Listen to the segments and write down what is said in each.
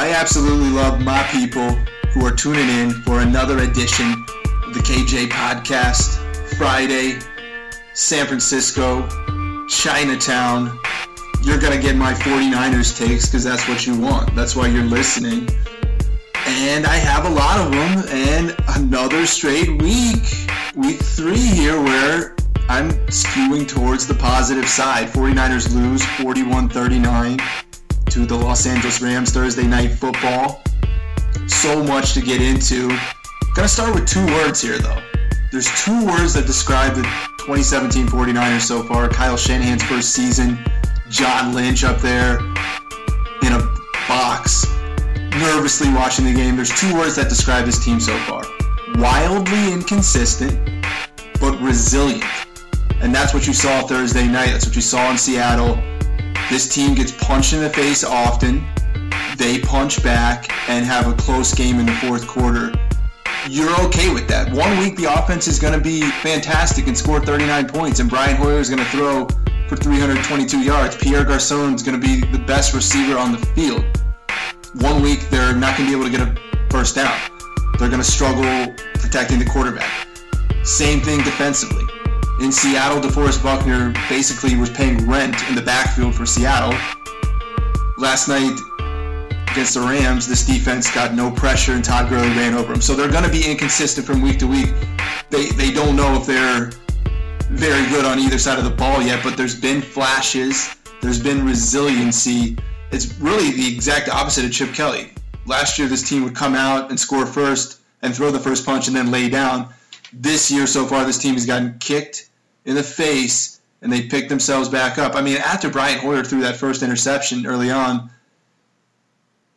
I absolutely love my people who are tuning in for another edition of the KJ Podcast. Friday, San Francisco, Chinatown. You're going to get my 49ers takes because that's what you want. That's why you're listening. And I have a lot of them, and another straight week, week three here, where I'm skewing towards the positive side. 49ers lose 41 39 to the Los Angeles Rams Thursday night football. So much to get into. Gonna start with two words here though. There's two words that describe the 2017 49ers so far. Kyle Shanahan's first season, John Lynch up there in a box, nervously watching the game. There's two words that describe this team so far. Wildly inconsistent, but resilient. And that's what you saw Thursday night. That's what you saw in Seattle. This team gets punched in the face often. They punch back and have a close game in the fourth quarter. You're okay with that. One week the offense is going to be fantastic and score 39 points, and Brian Hoyer is going to throw for 322 yards. Pierre Garcon is going to be the best receiver on the field. One week they're not going to be able to get a first down. They're going to struggle protecting the quarterback. Same thing defensively in Seattle, DeForest Buckner basically was paying rent in the backfield for Seattle. Last night against the Rams, this defense got no pressure and Todd Gurley ran over him. So they're going to be inconsistent from week to week. They, they don't know if they're very good on either side of the ball yet, but there's been flashes. There's been resiliency. It's really the exact opposite of Chip Kelly. Last year, this team would come out and score first and throw the first punch and then lay down. This year so far, this team has gotten kicked in the face and they picked themselves back up. I mean, after Brian Hoyer threw that first interception early on,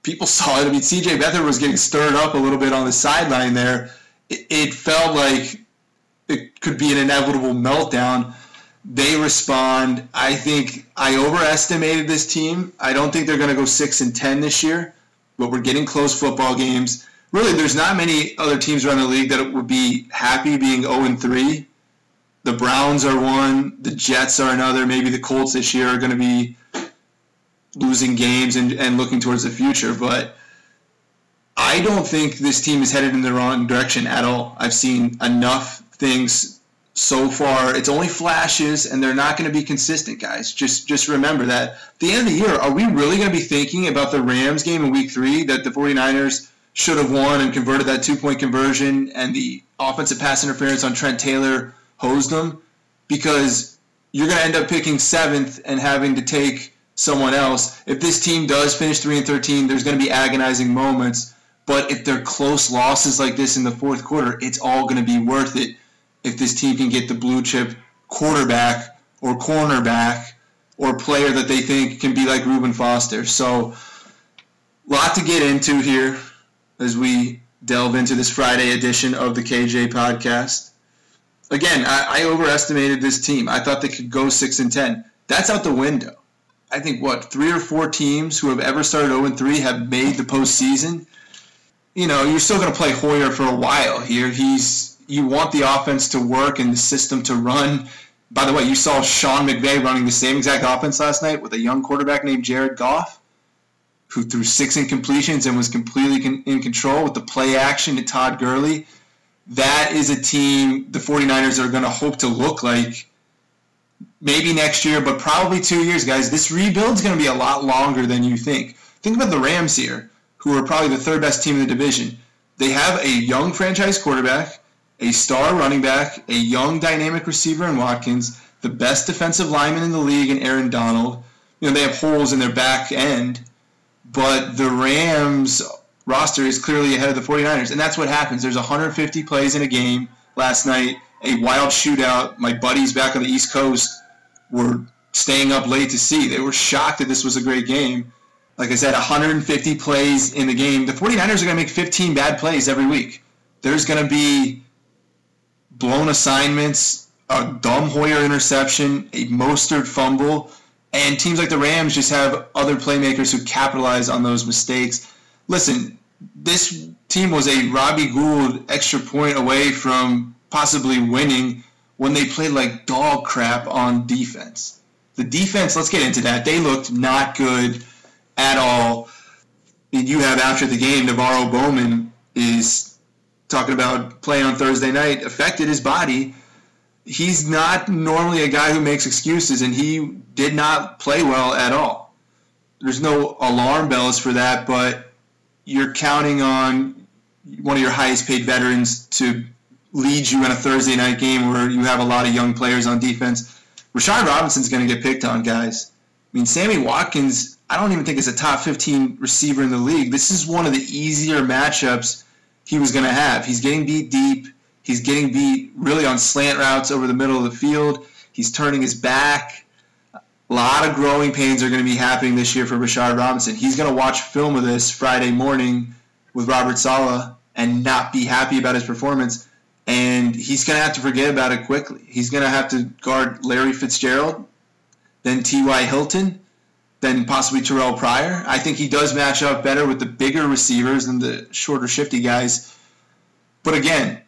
people saw it. I mean, CJ Beathard was getting stirred up a little bit on the sideline there. It, it felt like it could be an inevitable meltdown. They respond. I think I overestimated this team. I don't think they're going to go six and ten this year, but we're getting close football games. Really, there's not many other teams around the league that would be happy being 0 and 3 the Browns are one, the Jets are another. Maybe the Colts this year are going to be losing games and, and looking towards the future. But I don't think this team is headed in the wrong direction at all. I've seen enough things so far. It's only flashes, and they're not going to be consistent, guys. Just just remember that. At the end of the year, are we really going to be thinking about the Rams game in Week Three that the 49ers should have won and converted that two point conversion, and the offensive pass interference on Trent Taylor hosed them? Because you're going to end up picking seventh and having to take someone else. If this team does finish three and 13, there's going to be agonizing moments. But if they're close losses like this in the fourth quarter, it's all going to be worth it if this team can get the blue chip quarterback or cornerback or player that they think can be like Reuben Foster. So, lot to get into here as we delve into this Friday edition of the KJ podcast. Again, I, I overestimated this team. I thought they could go six and ten. That's out the window. I think what three or four teams who have ever started 0 and 3 have made the postseason. You know, you're still going to play Hoyer for a while here. He's you want the offense to work and the system to run. By the way, you saw Sean McVay running the same exact offense last night with a young quarterback named Jared Goff, who threw six incompletions and was completely in control with the play action to Todd Gurley. That is a team the 49ers are going to hope to look like maybe next year, but probably two years, guys. This rebuild is going to be a lot longer than you think. Think about the Rams here, who are probably the third best team in the division. They have a young franchise quarterback, a star running back, a young dynamic receiver in Watkins, the best defensive lineman in the league in Aaron Donald. You know, they have holes in their back end, but the Rams roster is clearly ahead of the 49ers, and that's what happens. There's 150 plays in a game last night, a wild shootout. My buddies back on the East Coast were staying up late to see. They were shocked that this was a great game. Like I said, 150 plays in the game. The 49ers are going to make 15 bad plays every week. There's going to be blown assignments, a dumb Hoyer interception, a Mostert fumble, and teams like the Rams just have other playmakers who capitalize on those mistakes. Listen, this team was a Robbie Gould extra point away from possibly winning when they played like dog crap on defense. The defense, let's get into that. They looked not good at all. And you have after the game, NaVorro Bowman is talking about playing on Thursday night affected his body. He's not normally a guy who makes excuses, and he did not play well at all. There's no alarm bells for that, but you're counting on one of your highest paid veterans to lead you in a Thursday night game where you have a lot of young players on defense. Rashard Robinson's going to get picked on, guys. I mean, Sammy Watkins, I don't even think is a top 15 receiver in the league. This is one of the easier matchups he was going to have. He's getting beat deep. He's getting beat really on slant routes over the middle of the field. He's turning his back. A lot of growing pains are going to be happening this year for Rashard Robinson. He's going to watch film of this Friday morning with Robert Saleh and not be happy about his performance and he's going to have to forget about it quickly. He's going to have to guard Larry Fitzgerald, then T.Y. Hilton, then possibly Terrell Pryor. I think he does match up better with the bigger receivers than the shorter, shifty guys. But again,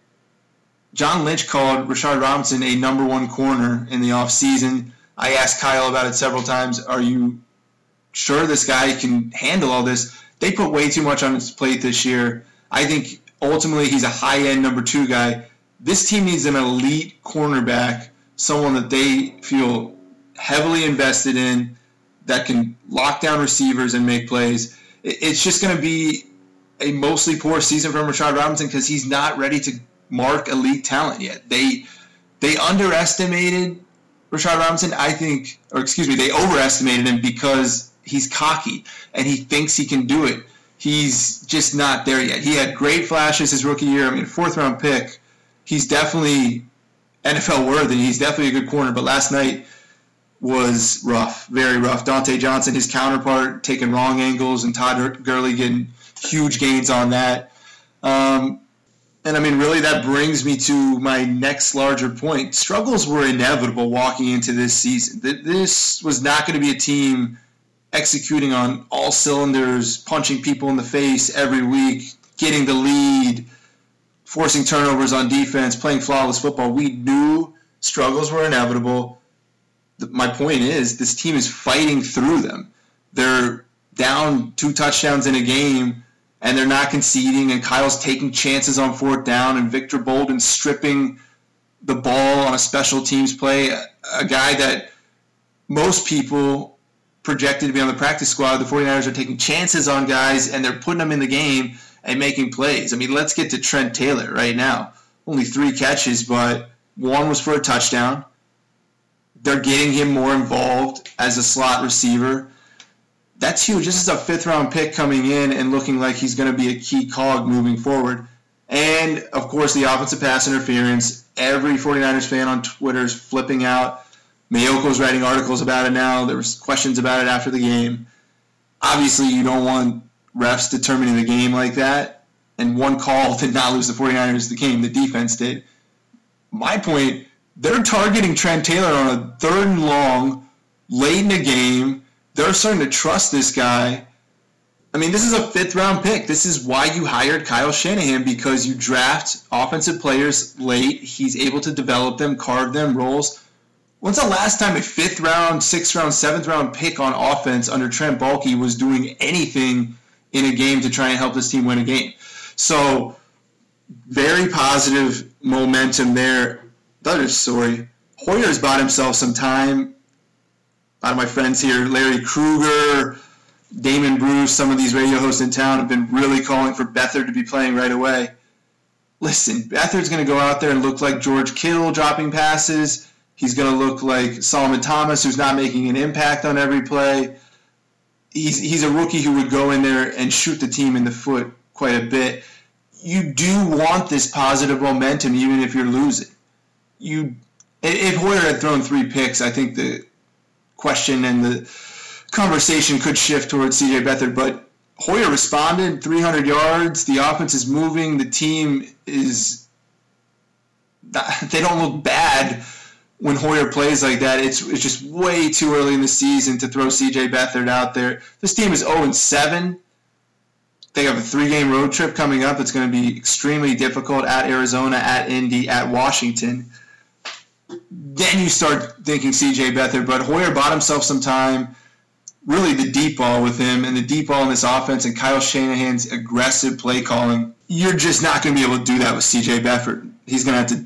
John Lynch called Rashard Robinson a number one corner in the offseason. I asked Kyle about it several times. Are you sure this guy can handle all this? They put way too much on his plate this year. I think ultimately he's a high end number two guy. This team needs an elite cornerback, someone that they feel heavily invested in, that can lock down receivers and make plays. It's just going to be a mostly poor season from Rashard Robinson because he's not ready to mark elite talent yet. They they underestimated Rashard Robinson, I think, or excuse me, they overestimated him because he's cocky and he thinks he can do it he's just not there yet. He had great flashes his rookie year. I mean, fourth round pick. He's definitely NFL worthy. He's definitely a good corner. But last night was rough, very rough. Dontae Johnson, his counterpart, taking wrong angles, and Todd Gurley getting huge gains on that. Um, and I mean, really, that brings me to my next larger point. Struggles were inevitable walking into this season. This was not going to be a team executing on all cylinders, punching people in the face every week, getting the lead, forcing turnovers on defense, playing flawless football. We knew Struggles were inevitable. My point is, this team is fighting through them. They're down two touchdowns in a game, and they're not conceding, and Kyle's taking chances on fourth down, and Victor Bolden stripping the ball on a special teams play. A guy that most people projected to be on the practice squad. The 49ers are taking chances on guys, and they're putting them in the game and making plays. I mean, let's get to Trent Taylor right now. Only three catches, but one was for a touchdown. They're getting him more involved as a slot receiver. That's huge. This is a fifth round pick coming in and looking like he's going to be a key cog moving forward. And of course, the offensive pass interference. Every 49ers fan on Twitter is flipping out. Maiocco's writing articles about it now. There was questions about it after the game. Obviously, you don't want refs determining the game like that. And one call did not lose the 49ers the game. The defense did. My point, they're targeting Trent Taylor on a third and long, late in the game. They're starting to trust this guy. I mean, this is a fifth round pick. This is why you hired Kyle Shanahan because you draft offensive players late. He's able to develop them, carve them roles. When's the last time a fifth round, sixth round, seventh round pick on offense under Trent Baalke was doing anything in a game to try and help this team win a game. So very positive momentum there. The other story, Hoyer's bought himself some time. A lot of my friends here, Larry Krueger, Damon Bruce, some of these radio hosts in town have been really calling for Beathard to be playing right away. Listen, Beathard's going to go out there and look like George Kittle dropping passes. He's going to look like Solomon Thomas, who's not making an impact on every play he's he's a rookie who would go in there and shoot the team in the foot quite a bit. You do want this positive momentum, even if you're losing. You, if Hoyer had thrown three picks, I think the question and the conversation could shift towards C.J. Beathard. But Hoyer responded, 300 yards. The offense is moving. The team is. They don't look bad when Hoyer plays like that, it's it's just way too early in the season to throw C.J. Beathard out there. This team is 0 7. They have a three-game road trip coming up. It's going to be extremely difficult at Arizona, at Indy, at Washington. Then you start thinking C.J. Beathard, but Hoyer bought himself some time. Really, the deep ball with him and the deep ball in this offense and Kyle Shanahan's aggressive play calling. You're just not going to be able to do that with C.J. Beathard. He's going to have to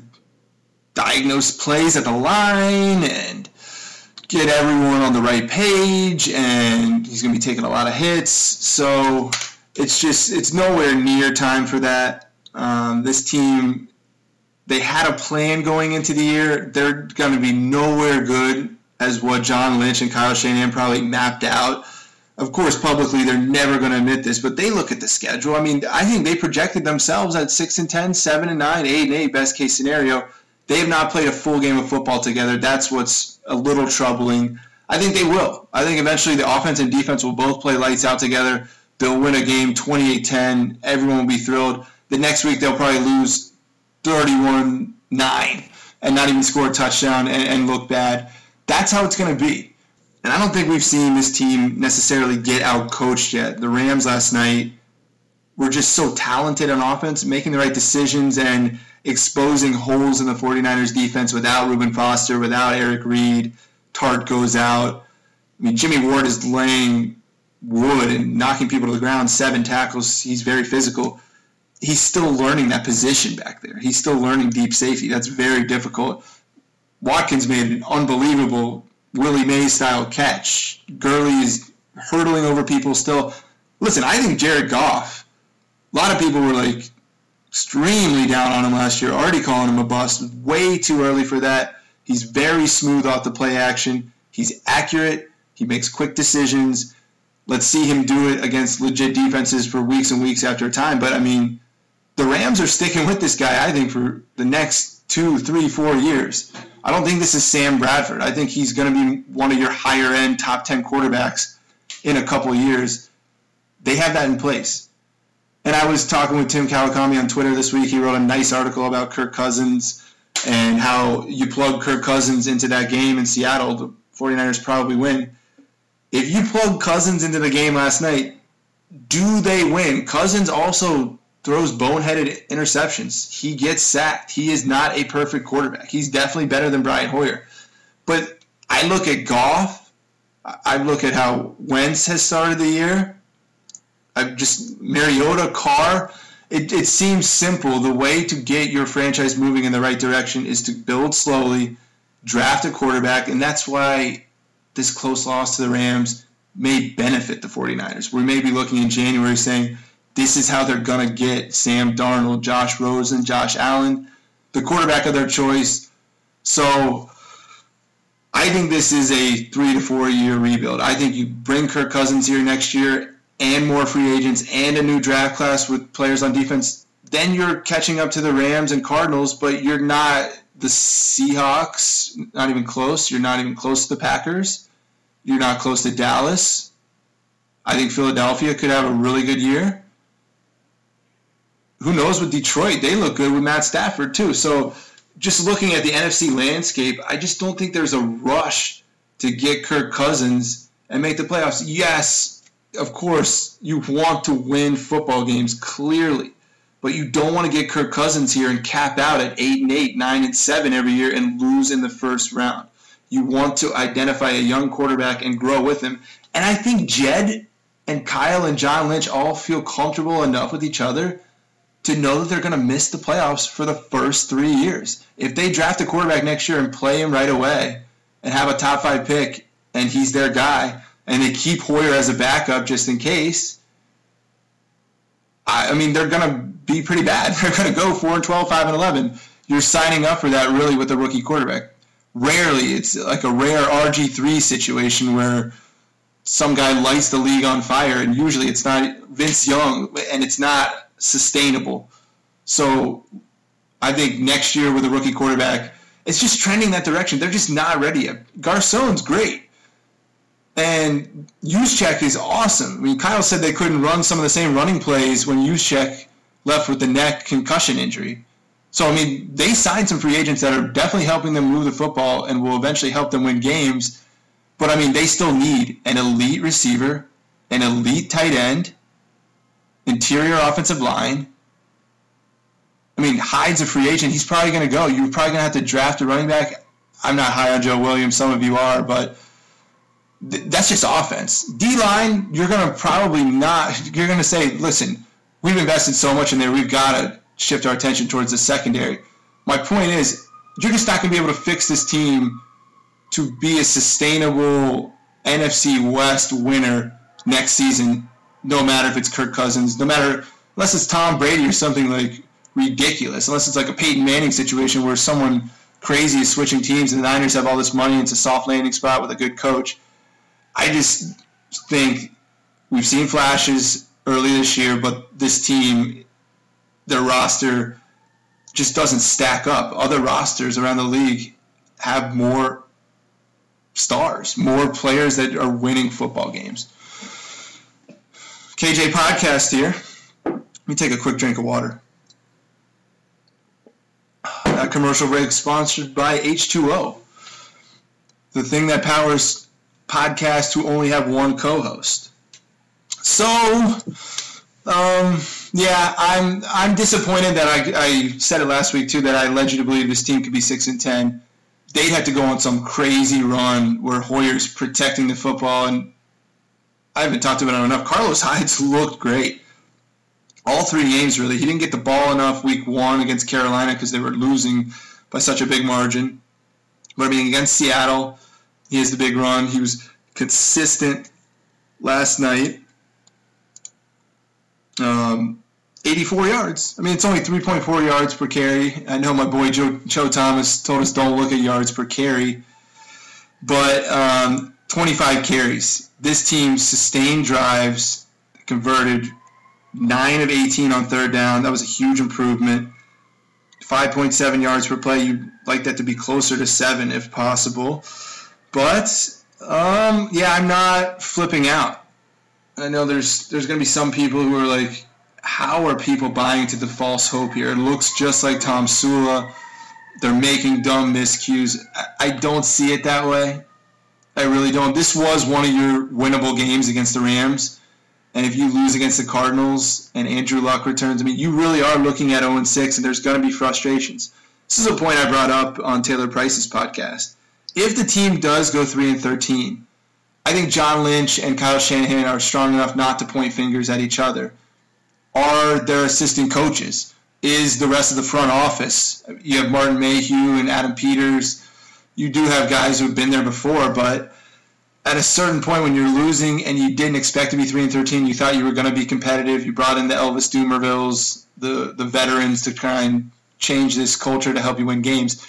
diagnose plays at the line and get everyone on the right page and he's going to be taking a lot of hits so it's just it's nowhere near time for that um, this team they had a plan going into the year they're going to be nowhere good as what john lynch and kyle shanahan probably mapped out of course publicly they're never going to admit this but they look at the schedule i mean i think they projected themselves at 6 and 10 7 and 9 8 and 8 best case scenario they have not played a full game of football together. That's what's a little troubling. I think they will. I think eventually the offense and defense will both play lights out together. They'll win a game 28 10. Everyone will be thrilled. The next week, they'll probably lose 31 9 and not even score a touchdown and, and look bad. That's how it's going to be. And I don't think we've seen this team necessarily get out coached yet. The Rams last night were just so talented on offense, making the right decisions and exposing holes in the 49ers defense without Reuben Foster, without Eric Reid. Tartt goes out. I mean, Jimmy Ward is laying wood and knocking people to the ground, seven tackles. He's very physical. He's still learning that position back there. He's still learning deep safety. That's very difficult. Watkins made an unbelievable Willie Mays style catch. Gurley is hurdling over people still. Listen, I think Jared Goff, a lot of people were like, extremely down on him last year, already calling him a bust. Way too early for that. He's very smooth off the play action. He's accurate. He makes quick decisions. Let's see him do it against legit defenses for weeks and weeks after a time. But I mean, the Rams are sticking with this guy, I think, for the next two, three, four years. I don't think this is Sam Bradford. I think he's going to be one of your higher end top 10 quarterbacks in a couple years. They have that in place. And I was talking with Tim Kawakami on Twitter this week. He wrote a nice article about Kirk Cousins and how you plug Kirk Cousins into that game in Seattle, the 49ers probably win. If you plug Cousins into the game last night, do they win? Cousins also throws boneheaded interceptions. He gets sacked. He is not a perfect quarterback. He's definitely better than Brian Hoyer. But I look at Goff. I look at how Wentz has started the year. I just Mariota, Carr. It, it seems simple. The way to get your franchise moving in the right direction is to build slowly, draft a quarterback, and that's why this close loss to the Rams may benefit the 49ers. We may be looking in January saying this is how they're going to get Sam Darnold, Josh Rosen, Josh Allen, the quarterback of their choice. So I think this is a three to four year rebuild. I think you bring Kirk Cousins here next year and more free agents and a new draft class with players on defense. Then you're catching up to the Rams and Cardinals, but you're not the Seahawks, not even close. You're not even close to the Packers. You're not close to Dallas. I think Philadelphia could have a really good year. Who knows with Detroit? They look good with Matt Stafford, too. So just looking at the NFC landscape, I just don't think there's a rush to get Kirk Cousins and make the playoffs. Yes, of course, you want to win football games clearly, but you don't want to get Kirk Cousins here and cap out at eight and eight, nine and seven every year and lose in the first round. You want to identify a young quarterback and grow with him. And I think Jed and Kyle and John Lynch all feel comfortable enough with each other to know that they're going to miss the playoffs for the first three years. If they draft a quarterback next year and play him right away and have a top five pick and he's their guy, and they keep Hoyer as a backup just in case, I, I mean, they're going to be pretty bad. They're going to go 4 and 12, 5 and 11. You're signing up for that really with a rookie quarterback. Rarely, it's like a rare RG3 situation where some guy lights the league on fire, and usually it's not Vince Young, and it's not sustainable. So I think next year with a rookie quarterback, it's just trending that direction. They're just not ready yet. Garcon's great. And Juszczyk is awesome. I mean, Kyle said they couldn't run some of the same running plays when Juszczyk left with the neck concussion injury. So, I mean, they signed some free agents that are definitely helping them move the football and will eventually help them win games. But, I mean, they still need an elite receiver, an elite tight end, interior offensive line. I mean, Hyde's a free agent. He's probably going to go. You're probably going to have to draft a running back. I'm not high on Joe Williams. Some of you are, but th- that's just offense. D line, you're going to probably not. You're going to say, listen, we've invested so much in there. We've got to shift our attention towards the secondary. My point is, you're just not going to be able to fix this team to be a sustainable NFC West winner next season no matter if it's Kirk Cousins, no matter unless it's Tom Brady or something like ridiculous, unless it's like a Peyton Manning situation where someone crazy is switching teams and the Niners have all this money and it's a soft landing spot with a good coach. I just think we've seen flashes early this year, but this team, their roster just doesn't stack up. Other rosters around the league have more stars, more players that are winning football games. KJ Podcast here. Let me take a quick drink of water. That commercial break sponsored by H2O, the thing that powers podcasts who only have one co-host. So, um, yeah, I'm I'm disappointed that I, I said it last week too that I led you to believe this team could be six and ten. They'd have to go on some crazy run where Hoyer's protecting the football and I haven't talked about it enough. Carlos Hyde's looked great. All three games, really. He didn't get the ball enough week one against Carolina because they were losing by such a big margin. But I mean, against Seattle, he has the big run. He was consistent last night. Um, 84 yards. I mean, it's only 3.4 yards per carry. I know my boy Joe, Joe Thomas told us don't look at yards per carry, but um, 25 carries. This team sustained drives, converted 9 of 18 on third down. That was a huge improvement. 5.7 yards per play. You'd like that to be closer to 7 if possible. But, um, yeah, I'm not flipping out. I know there's there's going to be some people who are like, how are people buying into the false hope here? It looks just like Tomsula. They're making dumb miscues. I don't see it that way. I really don't. This was one of your winnable games against the Rams. And if you lose against the Cardinals and Andrew Luck returns, I mean, you really are looking at 0 6, and there's going to be frustrations. This is a point I brought up on Taylor Price's podcast. If the team does go 3 and 13, I think John Lynch and Kyle Shanahan are strong enough not to point fingers at each other. Are their assistant coaches? Is the rest of the front office? You have Martin Mayhew and Adam Peters. You do have guys who've been there before, but at a certain point when you're losing and you didn't expect to be 3 and 13, you thought you were going to be competitive. You brought in the Elvis Dumervilles, the, the veterans to try and change this culture to help you win games.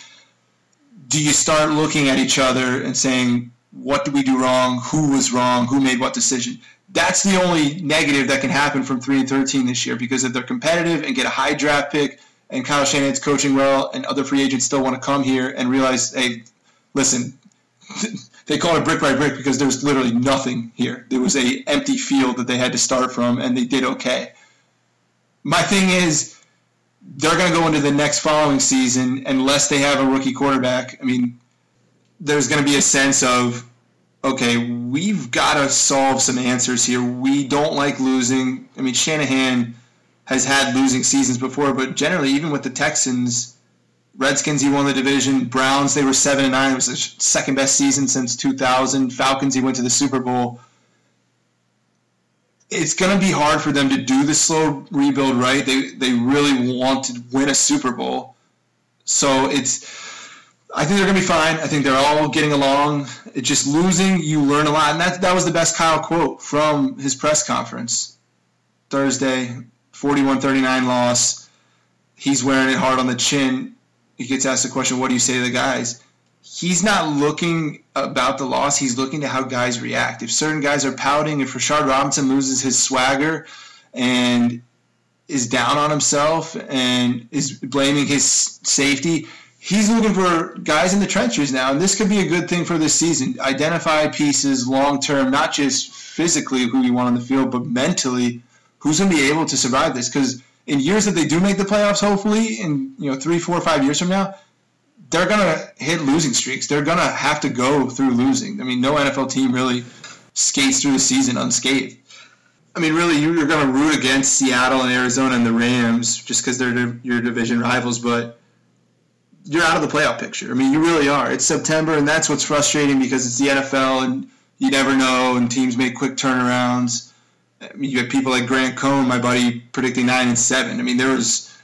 Do you start looking at each other and saying, what did we do wrong? Who was wrong? Who made what decision? That's the only negative that can happen from 3 and 13 this year because if they're competitive and get a high draft pick and Kyle Shanahan's coaching well and other free agents still want to come here and realize, hey, listen, they call it brick by brick because there's literally nothing here. There was a empty field that they had to start from, and they did okay. My thing is, they're going to go into the next following season unless they have a rookie quarterback. I mean, there's going to be a sense of, okay, we've got to solve some answers here. We don't like losing. I mean, Shanahan has had losing seasons before, but generally, even with the Texans Redskins, he won the division. Browns, they were seven and nine. It was the second best season since 2000. Falcons, he went to the Super Bowl. It's going to be hard for them to do the slow rebuild right. They they really want to win a Super Bowl, so it's. I think they're going to be fine. I think they're all getting along. It's just losing, you learn a lot, and that that was the best Kyle quote from his press conference Thursday. 41-39 loss. He's wearing it hard on the chin he gets asked the question, what do you say to the guys? He's not looking about the loss. He's looking to how guys react. If certain guys are pouting, if Rashard Robinson loses his swagger and is down on himself and is blaming his safety, he's looking for guys in the trenches now. And this could be a good thing for this season. Identify pieces long term, not just physically who you want on the field, but mentally who's going to be able to survive this. Because in years that they do make the playoffs, hopefully, in you know three, four, five years from now, they're gonna hit losing streaks. They're gonna have to go through losing. I mean, no NFL team really skates through the season unscathed. I mean, really, you're going to root against Seattle and Arizona and the Rams just because they're your division rivals, but you're out of the playoff picture. I mean, you really are. It's September, and that's what's frustrating because it's the NFL, and you never know, and teams make quick turnarounds. I mean, you had people like Grant Cohn, my buddy, predicting nine and seven. I mean, there was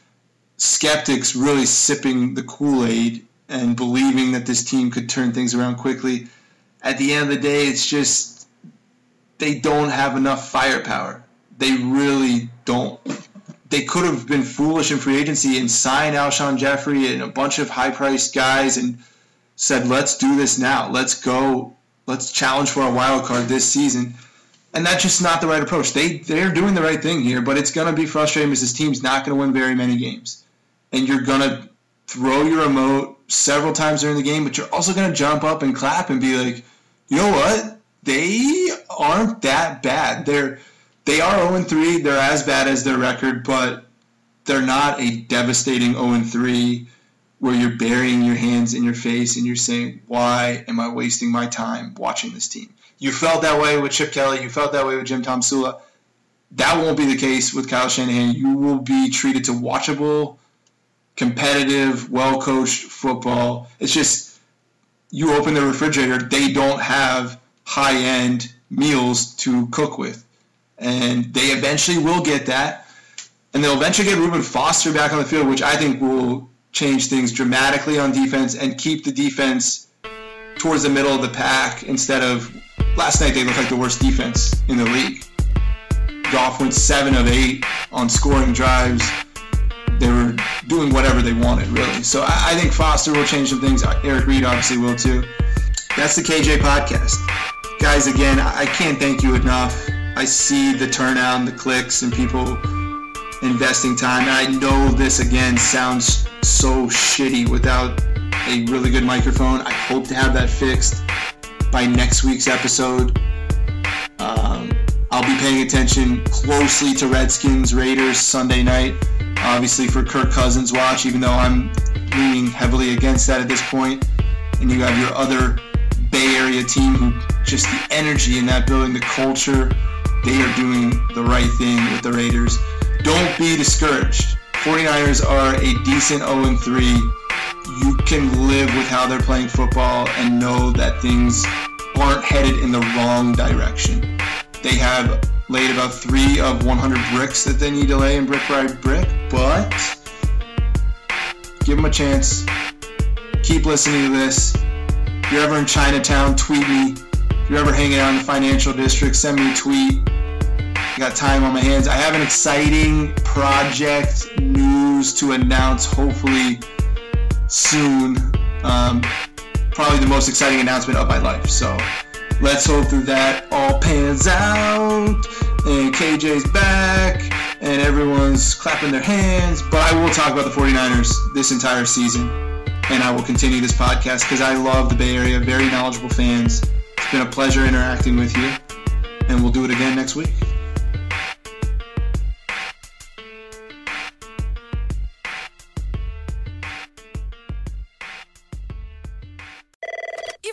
skeptics really sipping the Kool Aid and believing that this team could turn things around quickly. At the end of the day, it's just they don't have enough firepower. They really don't. They could have been foolish in free agency and signed Alshon Jeffery and a bunch of high priced guys and said, let's do this now. Let's go. Let's challenge for a wild card this season and that's just not the right approach. They they're doing the right thing here, but it's going to be frustrating because this team's not going to win very many games, and you're going to throw your remote several times during the game, but you're also going to jump up and clap and be like, you know what? They aren't that bad. They're they are 0 3. They're as bad as their record, but they're not a devastating 0 3 where you're burying your hands in your face and you're saying, why am I wasting my time watching this team? You felt that way with Chip Kelly. You felt that way with Jim Tomsula. That won't be the case with Kyle Shanahan. You will be treated to watchable, competitive, well coached football. It's just you open the refrigerator, they don't have high end meals to cook with. And they eventually will get that. And they'll eventually get Reuben Foster back on the field, which I think will change things dramatically on defense and keep the defense towards the middle of the pack instead of last night they looked like the worst defense in the league. Goff went seven of eight on scoring drives. They were doing whatever they wanted, really. So I, I think Foster will change some things. Eric Reid obviously will too. That's the KJ podcast. Guys, again, I can't thank you enough. I see the turnout and the clicks and people investing time. I know this, again, sounds so shitty without a really good microphone. I hope to have that fixed by next week's episode. Um, I'll be paying attention closely to Redskins Raiders Sunday night, obviously for Kirk Cousins watch, even though I'm leaning heavily against that at this point. And you have your other Bay Area team who just the energy in that building, the culture, they are doing the right thing with the Raiders. Don't be discouraged. 49ers are a decent 0-3. You can live with how they're playing football and know that things aren't headed in the wrong direction. They have laid about three of 100 bricks that they need to lay in brick by brick, but give them a chance. Keep listening to this. If you're ever in Chinatown, tweet me. If you're ever hanging out in the financial district, send me a tweet. I got time on my hands. I have an exciting project news to announce, hopefully soon. Um, probably the most exciting announcement of my life. So let's hope that all pans out and KJ's back and everyone's clapping their hands. But I will talk about the 49ers this entire season and I will continue this podcast because I love the Bay Area, very knowledgeable fans. It's been a pleasure interacting with you, and we'll do it again next week.